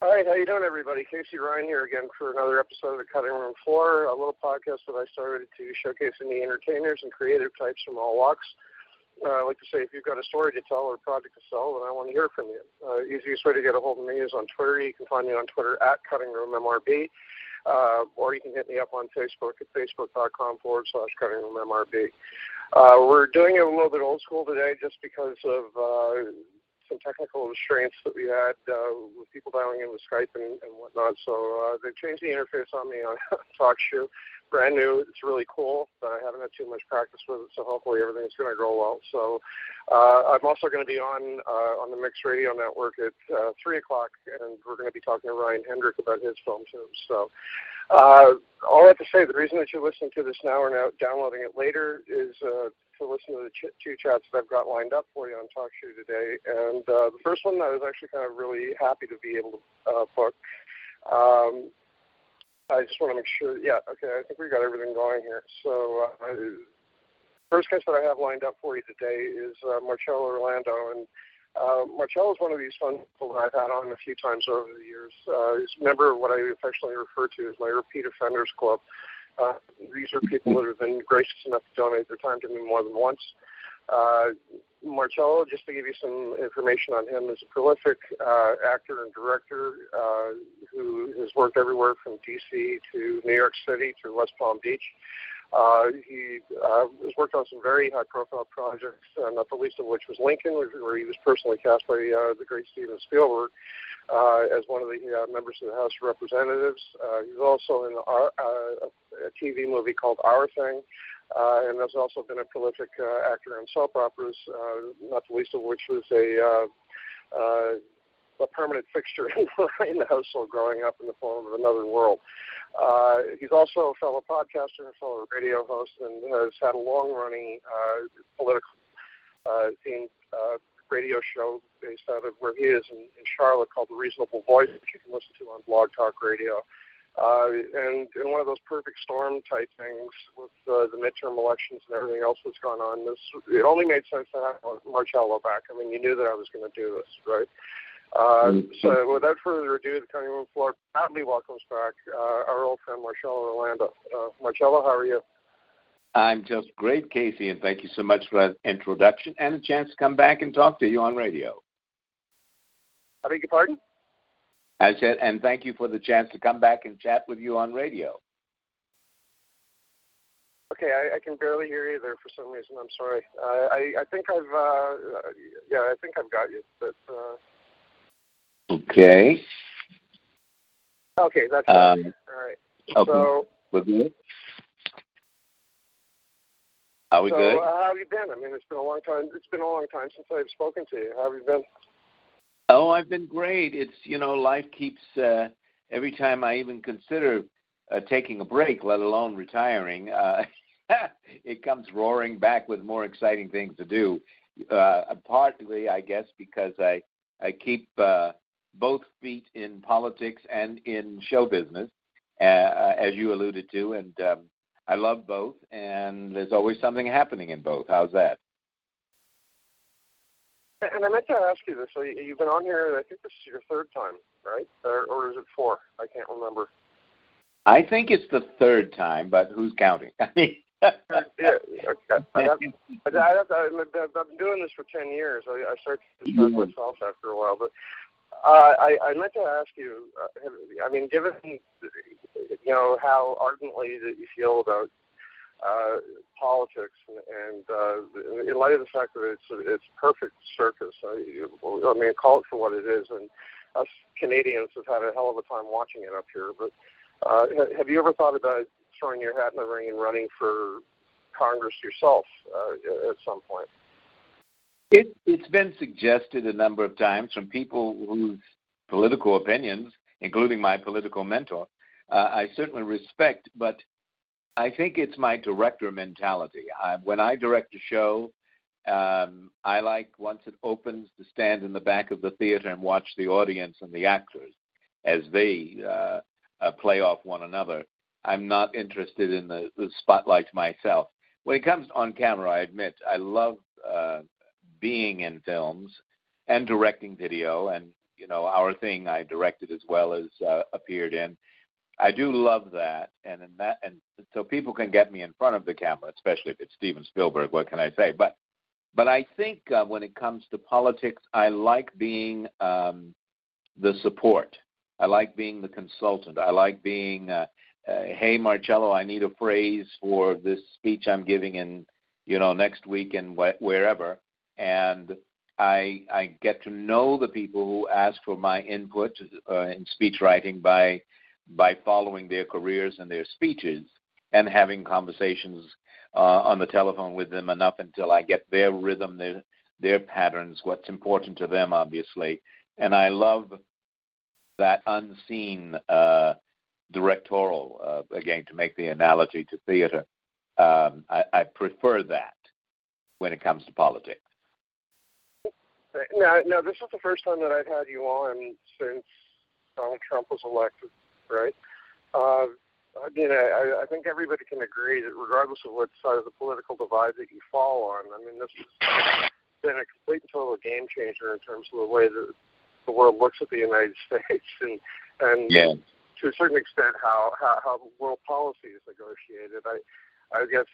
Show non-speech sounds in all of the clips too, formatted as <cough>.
All right, how you doing, everybody? Casey Ryan here again for another episode of the Cutting Room Floor, a little podcast that I started to showcase any entertainers and creative types from all walks. Uh, I like to say, if you've got a story to tell or a project to sell, then I want to hear from you. Uh, easiest way to get a hold of me is on Twitter. You can find me on Twitter at Cutting Room MRB, uh, or you can hit me up on Facebook at facebook.com forward slash Cutting Room MRB. Uh, we're doing it a little bit old school today just because of uh, some technical restraints that we had uh, with people dialing in with Skype and, and whatnot. So uh, they changed the interface on me on <laughs> TalkShoe. Brand new. It's really cool. But I haven't had too much practice with it, so hopefully everything's going to go well. So uh, I'm also going to be on uh, on the Mixed Radio Network at uh, three o'clock, and we're going to be talking to Ryan Hendrick about his film too. So. Uh, all I have to say, the reason that you're listening to this now or now downloading it later is uh, to listen to the ch- two chats that I've got lined up for you on Talk Show today. And uh, the first one I was actually kind of really happy to be able to uh, book. Um, I just want to make sure. Yeah, okay. I think we've got everything going here. So, uh, first guest that I have lined up for you today is uh, Marcello Rollando, and uh, Marcello is one of these fun people that I've had on a few times over the years. Uh, he's a member of what I affectionately refer to as my Repeat Offenders Club. Uh, these are people that have been gracious enough to donate their time to me more than once. Uh, Marcello, just to give you some information on him, is a prolific uh, actor and director uh, who has worked everywhere from D.C. to New York City to West Palm Beach. Uh, he uh, has worked on some very high-profile projects, uh, not the least of which was Lincoln, where he was personally cast by uh, the great Steven Spielberg as one of the members of the House of Representatives. He's also in a TV movie called Our Thing, uh, and has also been a prolific uh, actor in soap operas, uh, not the least of which was a uh, uh, a permanent fixture <laughs> in the household growing up in the form of Another World. Uh, he's also a fellow podcaster and fellow radio host and has had a long-running uh, political themed radio show based out of where he is in, in Charlotte called The Reasonable Voice, which you can listen to on Blog Talk Radio. Uh, and in one of those perfect storm type things with uh, the midterm elections and everything else that's gone on, this it only made sense to have Marcello back. I mean, you knew that I was going to do this, right? Uh, mm-hmm. so without further ado, the cutting room floor proudly welcomes back uh, our old friend Marcello Rollando. Uh, Marcello, how are you? I'm just great, Casey, and thank you so much for that introduction and a chance to come back and talk to you on radio. I beg your pardon? I said, and thank you for the chance to come back and chat with you on radio. Okay, I, I can barely hear you there for some reason. I'm sorry. Uh, I, I think I've, uh, yeah, I think I've got you, but. Uh, Okay. Okay, that's um, all right. Okay. So, good. Are we so, good? Uh, how have you been? I mean, it's been a long time. It's been a long time since I've spoken to you. How have you been? Oh, I've been great. It's you know, life keeps. Uh, every time I even consider uh, taking a break, let alone retiring, uh, <laughs> it comes roaring back with more exciting things to do. Uh, partly, I guess, because I I keep uh, both feet in politics and in show business, uh, as you alluded to, and um, I love both. And there's always something happening in both. How's that? And I meant to ask you this. So you've been on here. I think this is your third time, right? Or, or is it four? I can't remember. I think it's the third time, but who's counting? <laughs> <laughs> yeah, okay. I have, I have, I've been doing this for ten years. I, I started to start mm-hmm. myself after a while, but uh, I, I meant to ask you. Uh, I mean, given you know how ardently that you feel about uh, politics, and, uh, in light of the fact that it's it's perfect circus, I, I mean, call it for what it is. And us Canadians have had a hell of a time watching it up here. But uh, have you ever thought about throwing your hat in the ring and running for Congress yourself uh, at some point? It, it's been suggested a number of times from people whose political opinions, including my political mentor, uh, I certainly respect, but I think it's my director mentality. I, when I direct a show, um, I like once it opens to stand in the back of the theater and watch the audience and the actors as they uh, uh, play off one another. I'm not interested in the, the spotlight myself. When it comes on camera, I admit I love uh, being in films and directing video and you know, our thing I directed as well as uh, appeared in. I do love that, and in that, and so people can get me in front of the camera, especially if it's Steven Spielberg. What can I say? But, but I think uh, when it comes to politics, I like being um, the support. I like being the consultant. I like being, uh, uh, hey Marcello, I need a phrase for this speech I'm giving in, you know, next week and wh- wherever, and I I get to know the people who ask for my input uh, in speech writing by by following their careers and their speeches and having conversations uh, on the telephone with them enough until I get their rhythm, their their patterns, what's important to them, obviously. And I love that unseen uh, directorial, uh, again, to make the analogy to theater. Um, I, I prefer that when it comes to politics. Now, now, this is the first time that I've had you on since Donald Trump was elected right? Uh, I mean, I, I think everybody can agree that regardless of what side of the political divide that you fall on, I mean, this has been a complete and total game changer in terms of the way that the world looks at the United <laughs> States and and yeah. to a certain extent how, how how world policy is negotiated. I I guess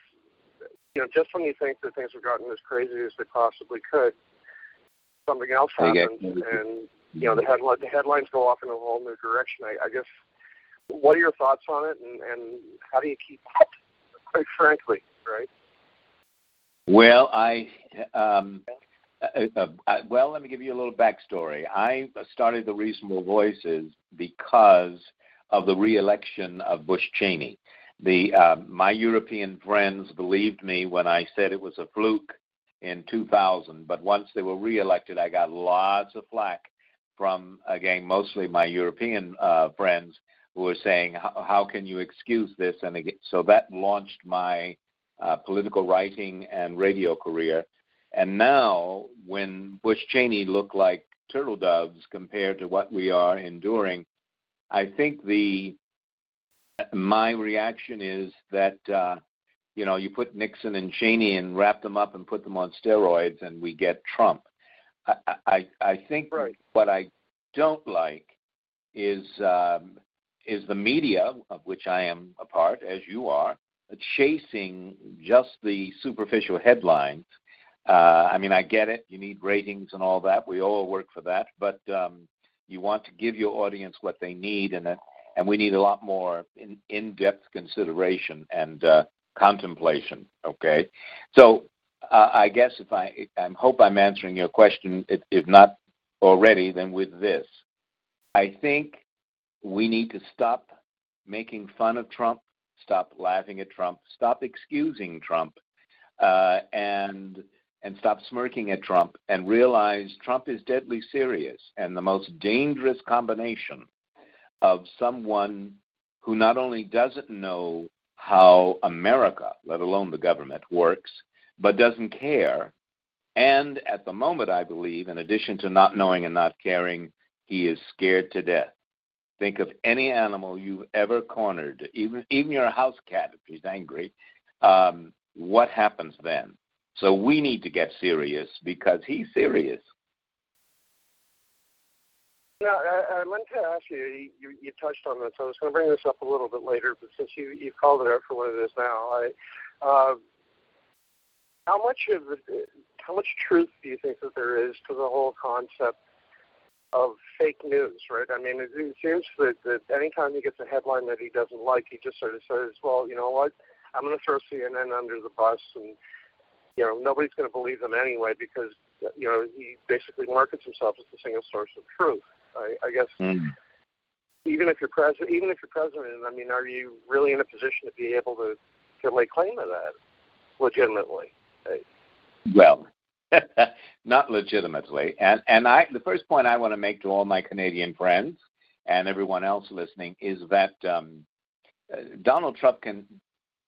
you know just when you think that things have gotten as crazy as they possibly could, something else happens, and you know the headline the headlines go off in a whole new direction. I, I guess what are your thoughts on it, and, and how do you keep <laughs> up? Quite frankly, right? Well, I. Um, uh, uh, uh, well, let me give you a little backstory. I started the Reasonable Voices because of the reelection of Bush Cheney. The uh, my European friends believed me when I said it was a fluke in 2000, but once they were reelected, I got lots of flack from again mostly my European uh, friends who were saying, "How can you excuse this?" And so that launched my uh, political writing and radio career. And now, when Bush Cheney looked like turtle doves compared to what we are enduring, I think the my reaction is that uh, you know you put Nixon and Cheney and wrap them up and put them on steroids, and we get Trump. I I, I think right. what I don't like is um, is the media, of which I am a part, as you are, chasing just the superficial headlines. Uh, I mean, I get it. You need ratings and all that. We all work for that. But um, you want to give your audience what they need, and uh, and we need a lot more in, in-depth consideration and uh, contemplation. Okay, so uh, I guess if I I hope I'm answering your question. If, if not already, then with this, I think we need to stop making fun of Trump, stop laughing at Trump, stop excusing Trump, uh, and and stop smirking at Trump and realize Trump is deadly serious and the most dangerous combination of someone who not only doesn't know how America, let alone the government, works, but doesn't care. And at the moment, I believe, in addition to not knowing and not caring, he is scared to death. Think of any animal you've ever cornered, even even your house cat if he's angry. Um, what happens then? So we need to get serious because he's serious. Now, I, I meant to ask you, you, you touched on this. I was going to bring this up a little bit later, but since you you called it out for what it is now, I, uh, how much of how much truth do you think that there is to the whole concept of fake news, right? I mean, it, it seems that, that anytime he gets a headline that he doesn't like, he just sort of says, well, you know what, I'm going to throw CNN under the bus and, you know, nobody's going to believe them anyway because, you know, he basically markets himself as the single source of truth. I, I guess mm. even if you're president, even if you're president, I mean, are you really in a position to be able to, to lay claim to that legitimately? Well, <laughs> not legitimately. And and I the first point I want to make to all my Canadian friends and everyone else listening is that um, uh, Donald Trump can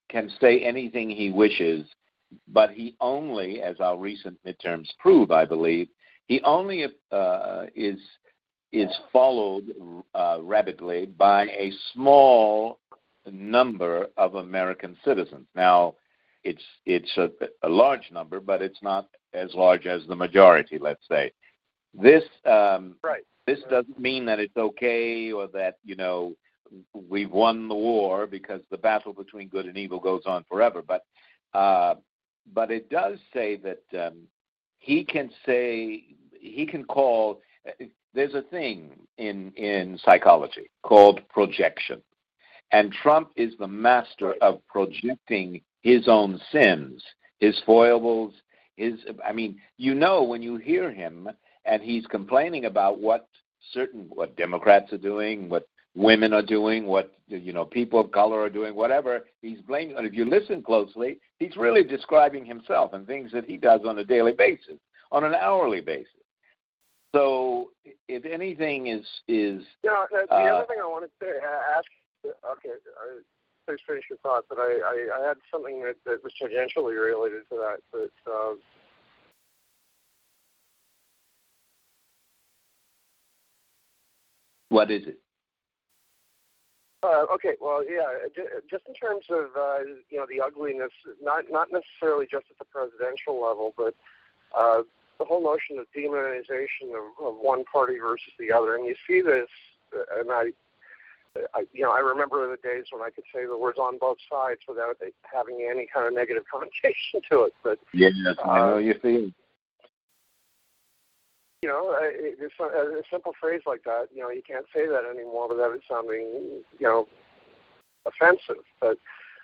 can say anything he wishes, but he only, as our recent midterms prove, I believe, he only uh, is is followed uh, rapidly by a small number of American citizens. Now, it's it's a, a large number, but it's not as large as the majority, let's say. This um, right. This doesn't mean that it's okay or that you know we've won the war because the battle between good and evil goes on forever. But uh, but it does say that um, he can say he can call. There's a thing in in psychology called projection, and Trump is the master of projecting his own sins, his foibles, his. I mean, you know when you hear him and he's complaining about what certain what Democrats are doing, what women are doing, what you know people of color are doing, whatever. He's blaming. And if you listen closely, he's really describing himself and things that he does on a daily basis, on an hourly basis. So, if anything is is yeah, the uh, other thing I wanted to say, uh ask. Okay, I, please finish your thought. But I, I, I had something that, that was tangentially related to that. But uh, what is it? Uh, okay, well, yeah, just in terms of uh, you know the ugliness, not not necessarily just at the presidential level, but uh, the whole notion of demonization of, of one party versus the other, and you see this, uh, and I, I, you know, I remember the days when I could say the words "on both sides" without having any kind of negative <laughs> connotation to it. But yes, I know you see. you know, a, a simple phrase like that, you know, you can't say that anymore without it sounding, you know, offensive. But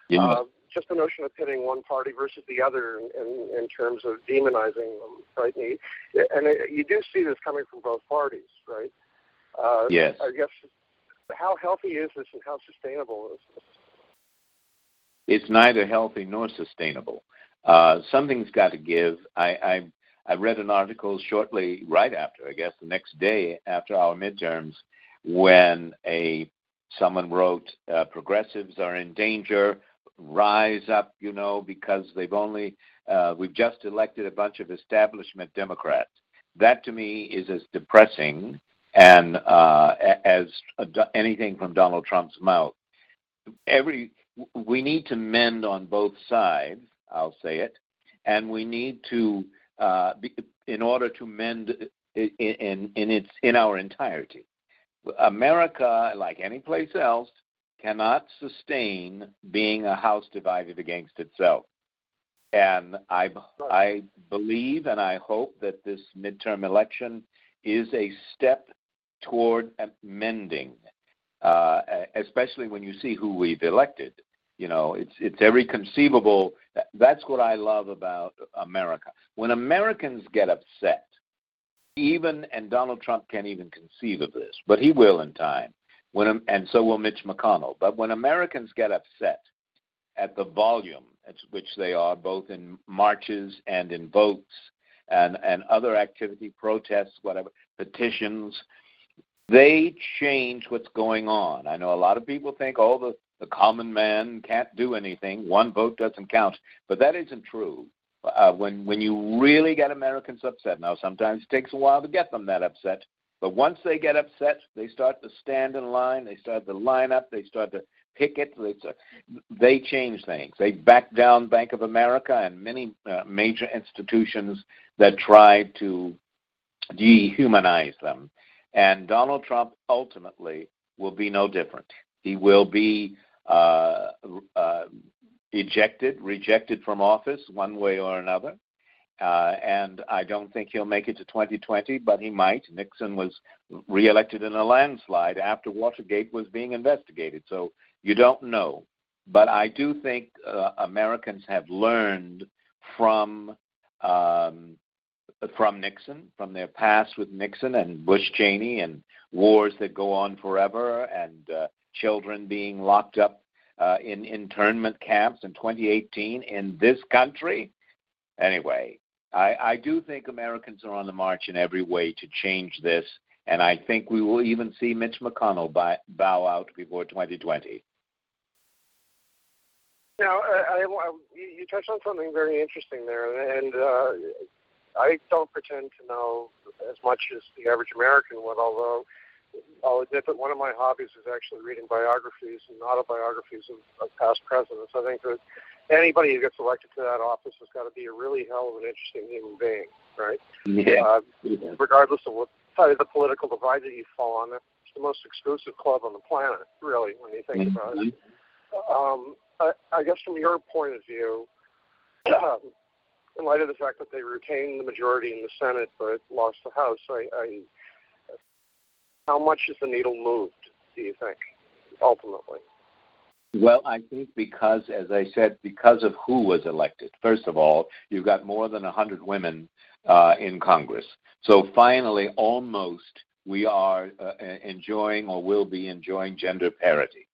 yeah. uh, just the notion of pitting one party versus the other in, in, in terms of demonizing them, right? And, you, and it, you do see this coming from both parties, right? Uh, yes. I guess how healthy is this and how sustainable is this? It's neither healthy nor sustainable. Uh, something's got to give. I, I I read an article shortly right after, I guess the next day after our midterms, when a someone wrote, uh, "Progressives are in danger. Rise up, you know, because they've only uh, we've just elected a bunch of establishment Democrats." That to me is as depressing and uh, as anything from Donald Trump's mouth. Every we need to mend on both sides. I'll say it, and we need to uh, in order to mend in, in, in, its, in our entirety. America, like any place else, cannot sustain being a house divided against itself. And I, I believe and I hope that this midterm election is a step toward mending, uh, especially when you see who we've elected. You know, it's it's every conceivable. That's what I love about America. When Americans get upset, even and Donald Trump can't even conceive of this, but he will in time. When and so will Mitch McConnell. But when Americans get upset at the volume at which they are, both in marches and in votes and and other activity, protests, whatever, petitions, they change what's going on. I know a lot of people think, oh, the the common man can't do anything. One vote doesn't count. But that isn't true. Uh, when when you really get Americans upset, now sometimes it takes a while to get them that upset. But once they get upset, they start to stand in line. They start to line up. They start to picket. They, start, they change things. They back down Bank of America and many uh, major institutions that tried to dehumanize them. And Donald Trump ultimately will be no different. He will be uh, uh, ejected, rejected from office one way or another. Uh, and I don't think he'll make it to 2020, but he might. Nixon was reelected in a landslide after Watergate was being investigated, so you don't know. But I do think uh, Americans have learned from um, from Nixon, from their past with Nixon and Bush Cheney, and wars that go on forever, and uh, children being locked up uh, in internment camps in 2018 in this country. Anyway, I, I do think Americans are on the march in every way to change this, and I think we will even see Mitch McConnell buy, bow out before 2020. Now, I, I, you touched on something very interesting there, and uh, I don't pretend to know as much as the average American would, although I'll admit that one of my hobbies is actually reading biographies and autobiographies of, of past presidents. I think that anybody who gets elected to that office has got to be a really hell of an interesting human being, right? Yeah. Uh, regardless of what side of the political divide that you fall on. It's the most exclusive club on the planet, really, when you think mm-hmm. about it. Um, I, I guess from your point of view, <clears throat> in light of the fact that they retained the majority in the Senate but lost the House, I, I, how much is the needle moved? Do you think, ultimately? Well, I think because, as I said, because of who was elected. First of all, you've got more than 100 women uh, in Congress. So finally, almost, we are uh, enjoying or will be enjoying gender parity.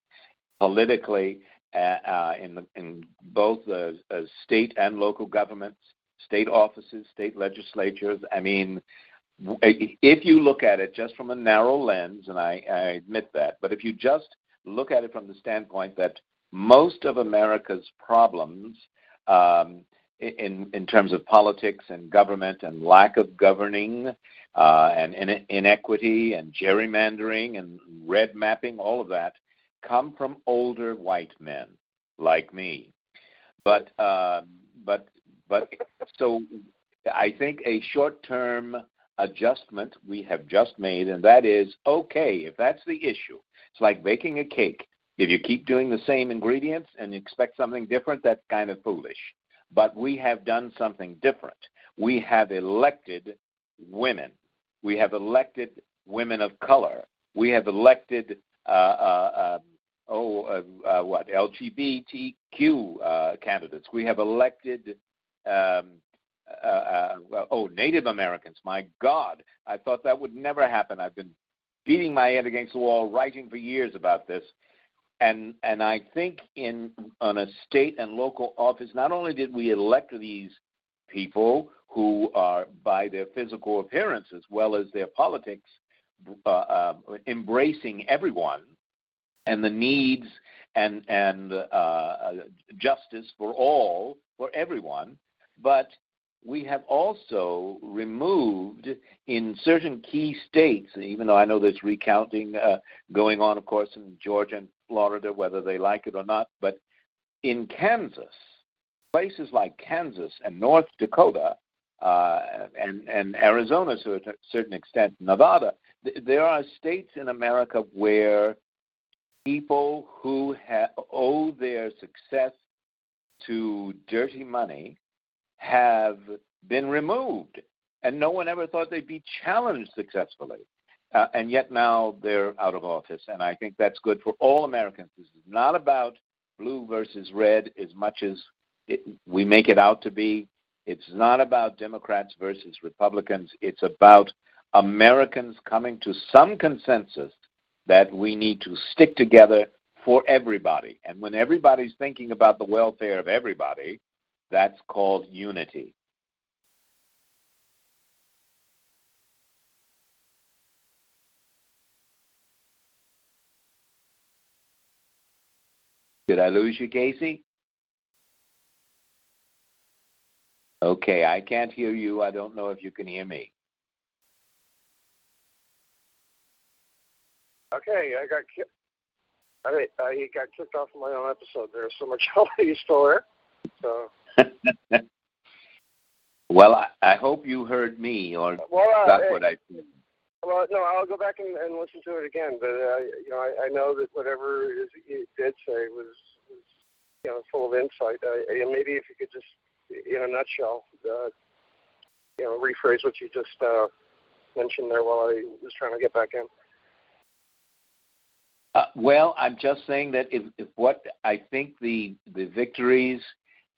Politically, uh, in, the, in both the uh, state and local governments, state offices, state legislatures, I mean, if you look at it just from a narrow lens, and I, I admit that, but if you just look at it from the standpoint that most of America's problems um, in, in terms of politics and government and lack of governing uh, and in, inequity and gerrymandering and red mapping, all of that, come from older white men like me. But uh, but but so I think a short-term adjustment we have just made, and that is okay if that's the issue. It's like baking a cake. If you keep doing the same ingredients and expect something different, that's kind of foolish. But we have done something different. We have elected women. We have elected women of color. We have elected oh uh, uh what LGBTQ uh, candidates. We have elected um, uh, oh Native Americans. My God, I thought that would never happen. I've been beating my head against the wall, writing for years about this. And and I think in on a state and local office, not only did we elect these people who are by their physical appearance as well as their politics uh, uh, embracing everyone and the needs and and uh, justice for all for everyone, but we have also removed in certain key states, even though I know there's recounting uh, going on, of course, in Georgia and Florida, whether they like it or not, but in Kansas, places like Kansas and North Dakota uh, and, and Arizona to a certain extent, Nevada, th- there are states in America where people who ha- owe their success to dirty money have been removed, and no one ever thought they'd be challenged successfully. Uh, and yet now they're out of office, and I think that's good for all Americans. This is not about blue versus red as much as it, we make it out to be. It's not about Democrats versus Republicans. It's about Americans coming to some consensus that we need to stick together for everybody. And when everybody's thinking about the welfare of everybody, that's called unity. Did I lose you, Casey? Okay, I can't hear you. I don't know if you can hear me. Okay, I got I, he got kicked off my own episode there. So much are you still there? So <laughs> well, I, I, hope you heard me or well, uh, got what I. Well, no, I'll go back and, and listen to it again. But uh, you know, I, I know that whatever is you did say was, was you know full of insight. Uh, maybe if you could just, in a nutshell, uh, you know, rephrase what you just uh, mentioned there while I was trying to get back in. Uh, well, I'm just saying that if, if what I think the the victories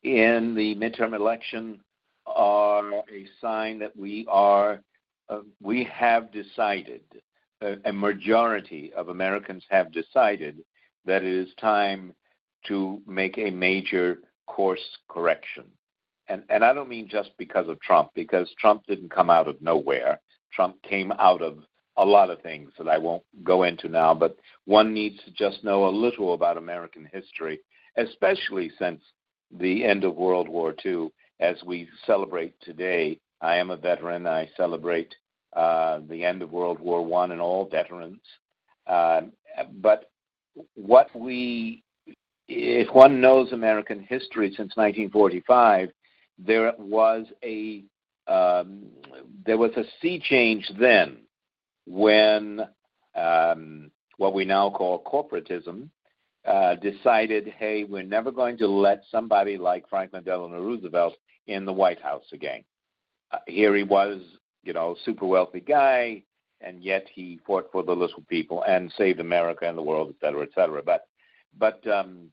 in the midterm election are a sign that we are uh, we have decided uh, a majority of Americans have decided that it is time to make a major course correction. And and I don't mean just because of Trump because Trump didn't come out of nowhere. Trump came out of a lot of things that I won't go into now, but one needs to just know a little about American history, especially since the end of World War II as we celebrate today. I am a veteran. I celebrate uh, the end of World War One and all veterans. Uh, but what we, if one knows American history since 1945, there was a um, there was a sea change then when um, what we now call corporatism uh, decided, hey, we're never going to let somebody like Franklin Delano Roosevelt in the White House again. Uh, here he was, you know, super wealthy guy, and yet he fought for the little people and saved America and the world, et cetera, et cetera. But, but um,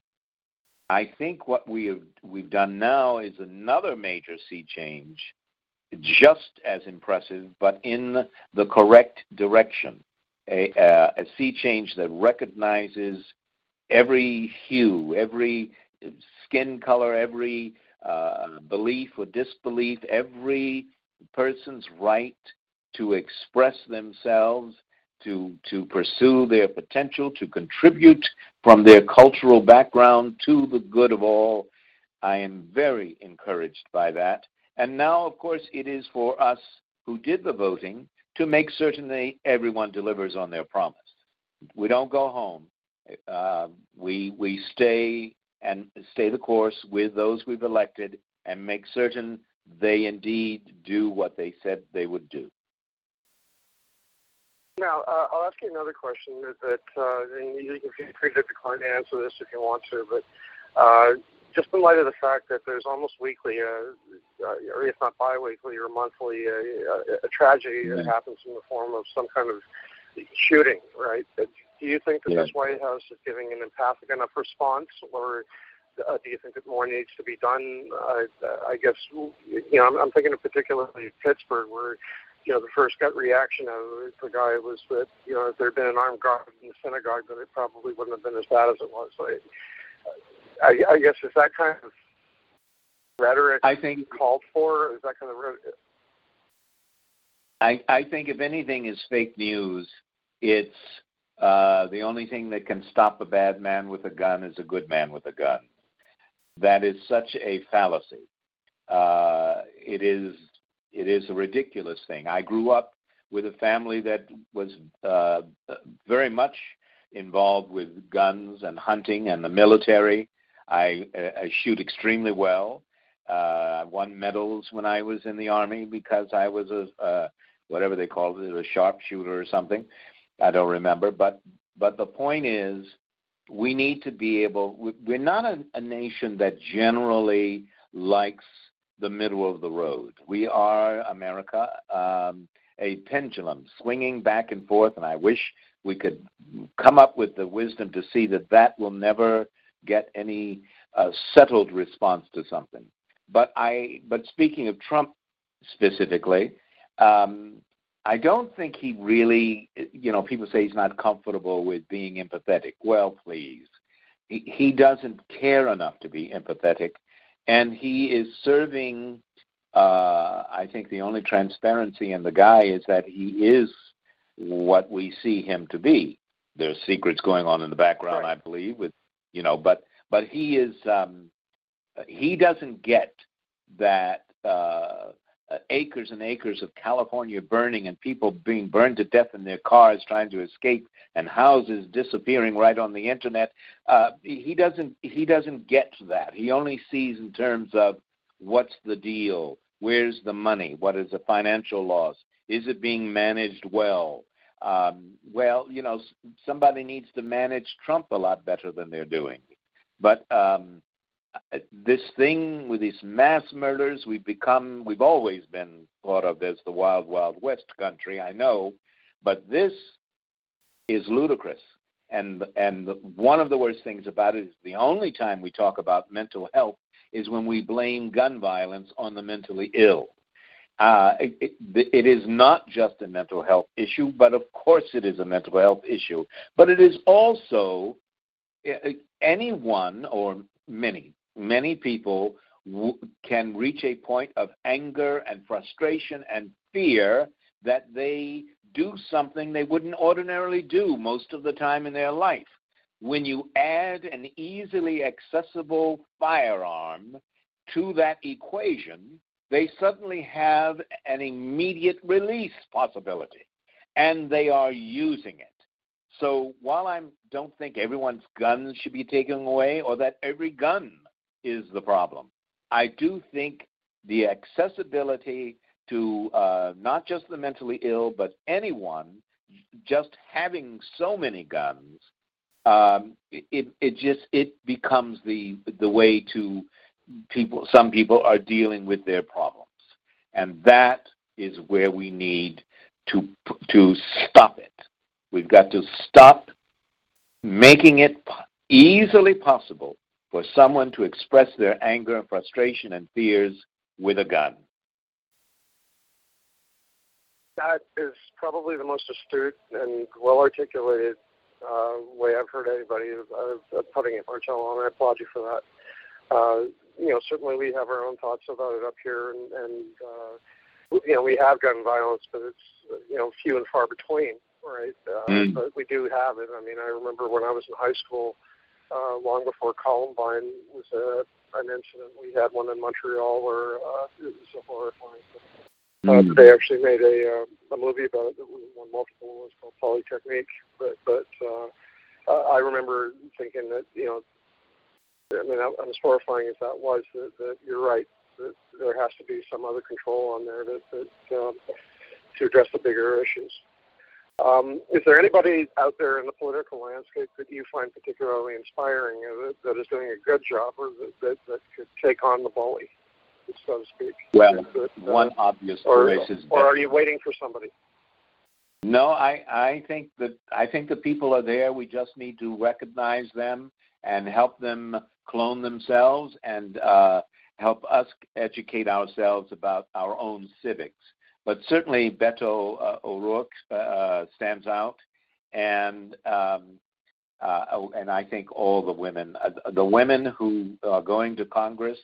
I think what we have we've done now is another major sea change, just as impressive, but in the correct direction. A, uh, a sea change that recognizes every hue, every skin color, every uh, belief or disbelief, every person's right to express themselves, to, to pursue their potential, to contribute from their cultural background to the good of all. I am very encouraged by that. And now, of course, it is for us who did the voting to make certain that everyone delivers on their promise. We don't go home. Uh, we we stay and stay the course with those we've elected and make certain they indeed do what they said they would do. Now, uh, I'll ask you another question that, that uh, you can feel free to decline to answer this if you want to, but uh, just in light of the fact that there's almost weekly, uh, uh, or if not biweekly or monthly, uh, a, a tragedy mm-hmm. that happens in the form of some kind of shooting, right? Do you think that yeah. this White House is giving an empathic enough response, or uh, do you think that more needs to be done? Uh, I guess you know I'm, I'm thinking of particularly Pittsburgh, where you know the first gut reaction of the guy was that you know if there had been an armed guard in the synagogue, then it probably wouldn't have been as bad as it was. So I, I guess is that kind of rhetoric I think called for? Is that kind of I, I think if anything is fake news, it's uh, the only thing that can stop a bad man with a gun is a good man with a gun. That is such a fallacy. Uh, it is it is a ridiculous thing. I grew up with a family that was uh, very much involved with guns and hunting and the military. I, I shoot extremely well. Uh, I won medals when I was in the army because I was a, a whatever they called it, a sharpshooter or something. I don't remember, but but the point is, we need to be able. We're not a, a nation that generally likes the middle of the road. We are America, um, a pendulum swinging back and forth, and I wish we could come up with the wisdom to see that that will never get any uh, settled response to something. But I. But speaking of Trump specifically, um, I don't think he really, you know, people say he's not comfortable with being empathetic. Well, please. He, he doesn't care enough to be empathetic. And he is serving, uh, I think the only transparency in the guy is that he is what we see him to be. There's secrets going on in the background, right. I believe, with, you know, but, but he is, um, he doesn't get that, uh, uh, acres and acres of California burning and people being burned to death in their cars trying to escape and houses disappearing right on the internet. Uh, he doesn't he doesn't get that. He only sees in terms of what's the deal, where's the money, what is the financial loss, is it being managed well. Um, well, you know, somebody needs to manage Trump a lot better than they're doing. But um, this thing with these mass murders, we've become, we've always been thought of as the wild, wild west country, I know, but this is ludicrous. And, and one of the worst things about it is the only time we talk about mental health is when we blame gun violence on the mentally ill. Uh, it, it, is not just a mental health issue, but of course it is a mental health issue. But it is also uh, anyone or many many people w- can reach a point of anger and frustration and fear that they do something they wouldn't ordinarily do most of the time in their life. When you add an easily accessible firearm to that equation, they suddenly have an immediate release possibility, and they are using it. So while I don't think everyone's guns should be taken away or that every gun is the problem. I do think the accessibility to uh, not just the mentally ill, but anyone just having so many guns, um, it it just it becomes the the way to people. Some people are dealing with their problems, and that is where we need to to stop it. We've got to stop making it easily possible for someone to express their anger and frustration and fears with a gun. That is probably the most astute and well articulated uh, way I've heard anybody of, putting it, Marcello, and I applaud you for that. Uh, you know, certainly we have our own thoughts about it up here, and, and uh, you know, we have gun violence, but it's you know few and far between, right? Uh, mm. But we do have it. I mean, I remember when I was in high school, uh, long before Columbine was a, an incident. We had one in Montreal where uh, it was a horrifying. Uh, mm. They actually made a uh, a movie about it that won multiple awards called Polytechnique. But but uh, uh, I remember thinking that you know, I mean, as horrifying as that was, that, that you're right. That there has to be some other control on there that, that um, to address the bigger issues. Um, is there anybody out there in the political landscape that you find particularly inspiring uh, that, that is doing a good job or that, that, that could take on the bully, so to speak? Well, that, uh, one obvious or, choice is. Or are you waiting for somebody? No, I, I think that I think the people are there. We just need to recognize them and help them clone themselves and uh, help us educate ourselves about our own civics. But certainly Beto uh, O'Rourke uh, stands out, and um, uh, oh, and I think all the women, uh, the women who are going to Congress,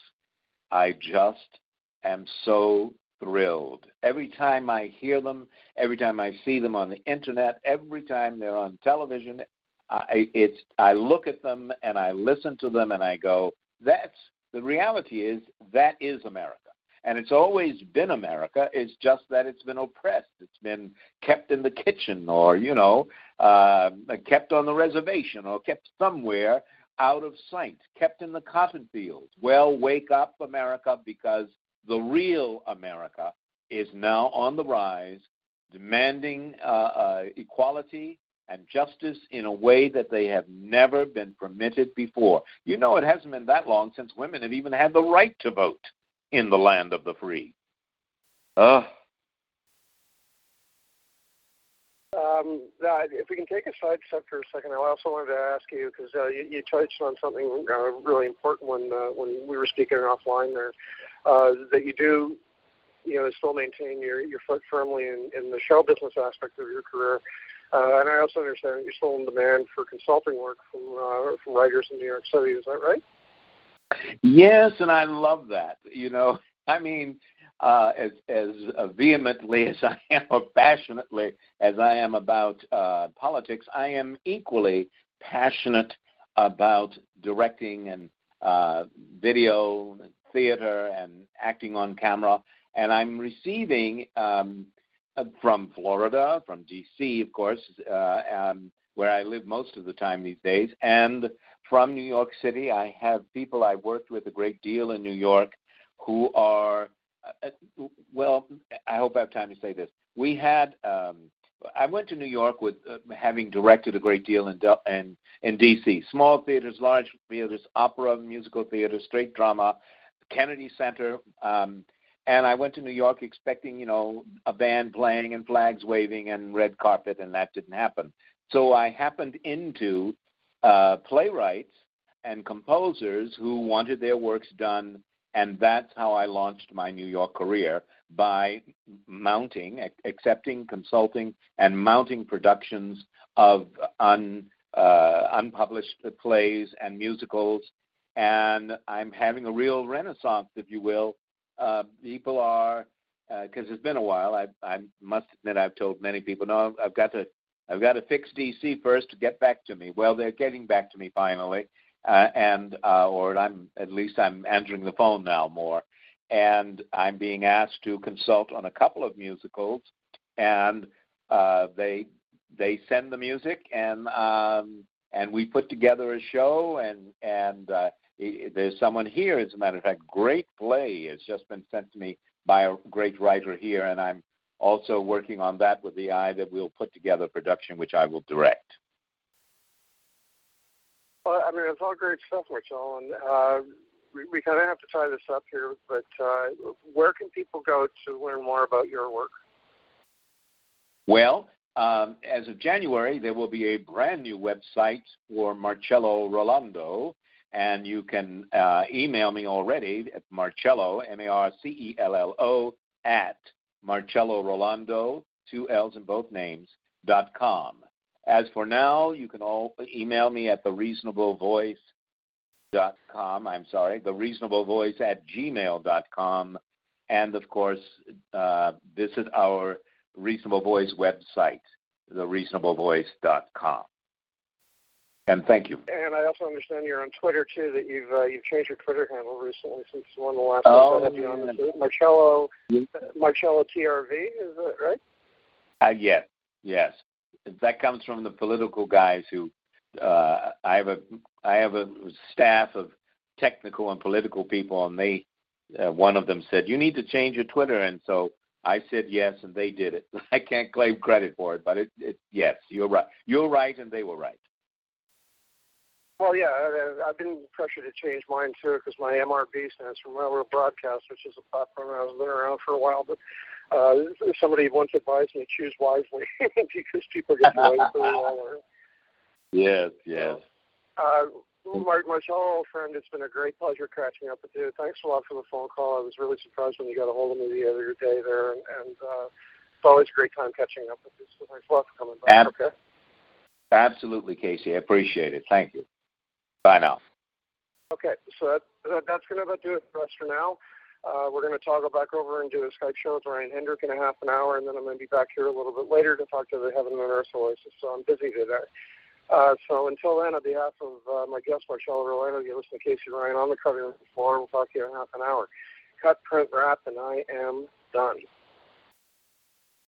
I just am so thrilled. Every time I hear them, every time I see them on the internet, every time they're on television, I, it's I look at them and I listen to them and I go, that's the reality is that is America. And it's always been America. It's just that it's been oppressed. It's been kept in the kitchen or, you know, uh, kept on the reservation or kept somewhere out of sight, kept in the cotton fields. Well, wake up, America, because the real America is now on the rise, demanding uh, uh, equality and justice in a way that they have never been permitted before. You know, it hasn't been that long since women have even had the right to vote in the land of the free. Uh, um, if we can take a side step for a second, I also wanted to ask you because uh, you, you, touched on something uh, really important when uh, when we were speaking offline there, uh, that you do, you know, still maintain your your foot firmly in, in the show business aspect of your career. Uh, and I also understand that you're still in demand for consulting work from uh, from writers in New York City. Is that right? Yes, and I love that. You know, <laughs> I mean, uh, as as vehemently as I am, or passionately as I am about uh, politics, I am equally passionate about directing and uh, video, and theater, and acting on camera. And I'm receiving um, from Florida, from D.C., of course, uh, um, where I live most of the time these days, and from New York City. I have people I worked with a great deal in New York who are, uh, uh, well, I hope I have time to say this. We had, um, I went to New York with uh, having directed a great deal in, in, in D.C. Small theaters, large theaters, opera, musical theater, straight drama, Kennedy Center. Um, and I went to New York expecting, you know, a band playing and flags waving and red carpet, and that didn't happen. So I happened into uh, playwrights and composers who wanted their works done, and that's how I launched my New York career by mounting, accepting, consulting, and mounting productions of un, uh, unpublished plays and musicals. And I'm having a real renaissance, if you will. Uh, people are, because uh, it's been a while. I, I must admit, I've told many people, no, I've got to I've got to fix DC first to get back to me. Well, they're getting back to me finally, uh, and uh, or I'm at least I'm answering the phone now more, and I'm being asked to consult on a couple of musicals, and uh, they they send the music and um, and we put together a show and and uh, there's someone here as a matter of fact great play has just been sent to me by a great writer here and I'm also working on that with the eye that we'll put together a production, which I will direct. Well, I mean, it's all great stuff, Marcel, and uh, we, we kind of have to tie this up here. But uh, where can people go to learn more about your work? Well, um, as of January, there will be a brand new website for Marcello Rollando, and you can uh, email me already at Marcello, M A R C E L L O, at Marcello Rollando, two L's in both names, dot com. As for now, you can all email me at thereasonablevoice dot com. I'm sorry, thereasonablevoice at gmail dot com, and of course, uh, visit our Reasonable Voice website, thereasonablevoice.com. And thank you. And I also understand you're on Twitter too. That you've uh, you've changed your Twitter handle recently since one of the last oh, times I had you on. This. Marcello Marcello TRV is that right? Uh, yes, yes. That comes from the political guys who uh, I have a I have a staff of technical and political people, and they uh, one of them said you need to change your Twitter, and so I said yes, and they did it. <laughs> I can't claim credit for it, but it, it yes, you're right. You're right, and they were right. Well, yeah, I've been pressured to change mine too because my MRB stands for Railroad Broadcast, which is a platform that has been around for a while. But uh, somebody once advised me to choose wisely <laughs> because people get really well. <laughs> Yes, yes. Uh, Mark, Marcello, friend, it's been a great pleasure catching up with you. Thanks a lot for the phone call. I was really surprised when you got a hold of me the other day there, and, and uh, it's always a great time catching up with you. So thanks a lot for coming back. Ab- okay. Absolutely, Casey. I appreciate it. Thank you. Bye now. Okay, so that, that, that's going to do it for us for now. Uh, we're going to toggle back over and do a Skype show with Ryan Hendrick in a half an hour, and then I'm going to be back here a little bit later to talk to the Heaven and Earth Oasis. So I'm busy today. Uh, so until then, on behalf of uh, my guest, Marcello Rollando, you listen to Casey Ryan on the cutting room floor. We'll talk to you in half an hour. Cut, print, wrap, and I am done.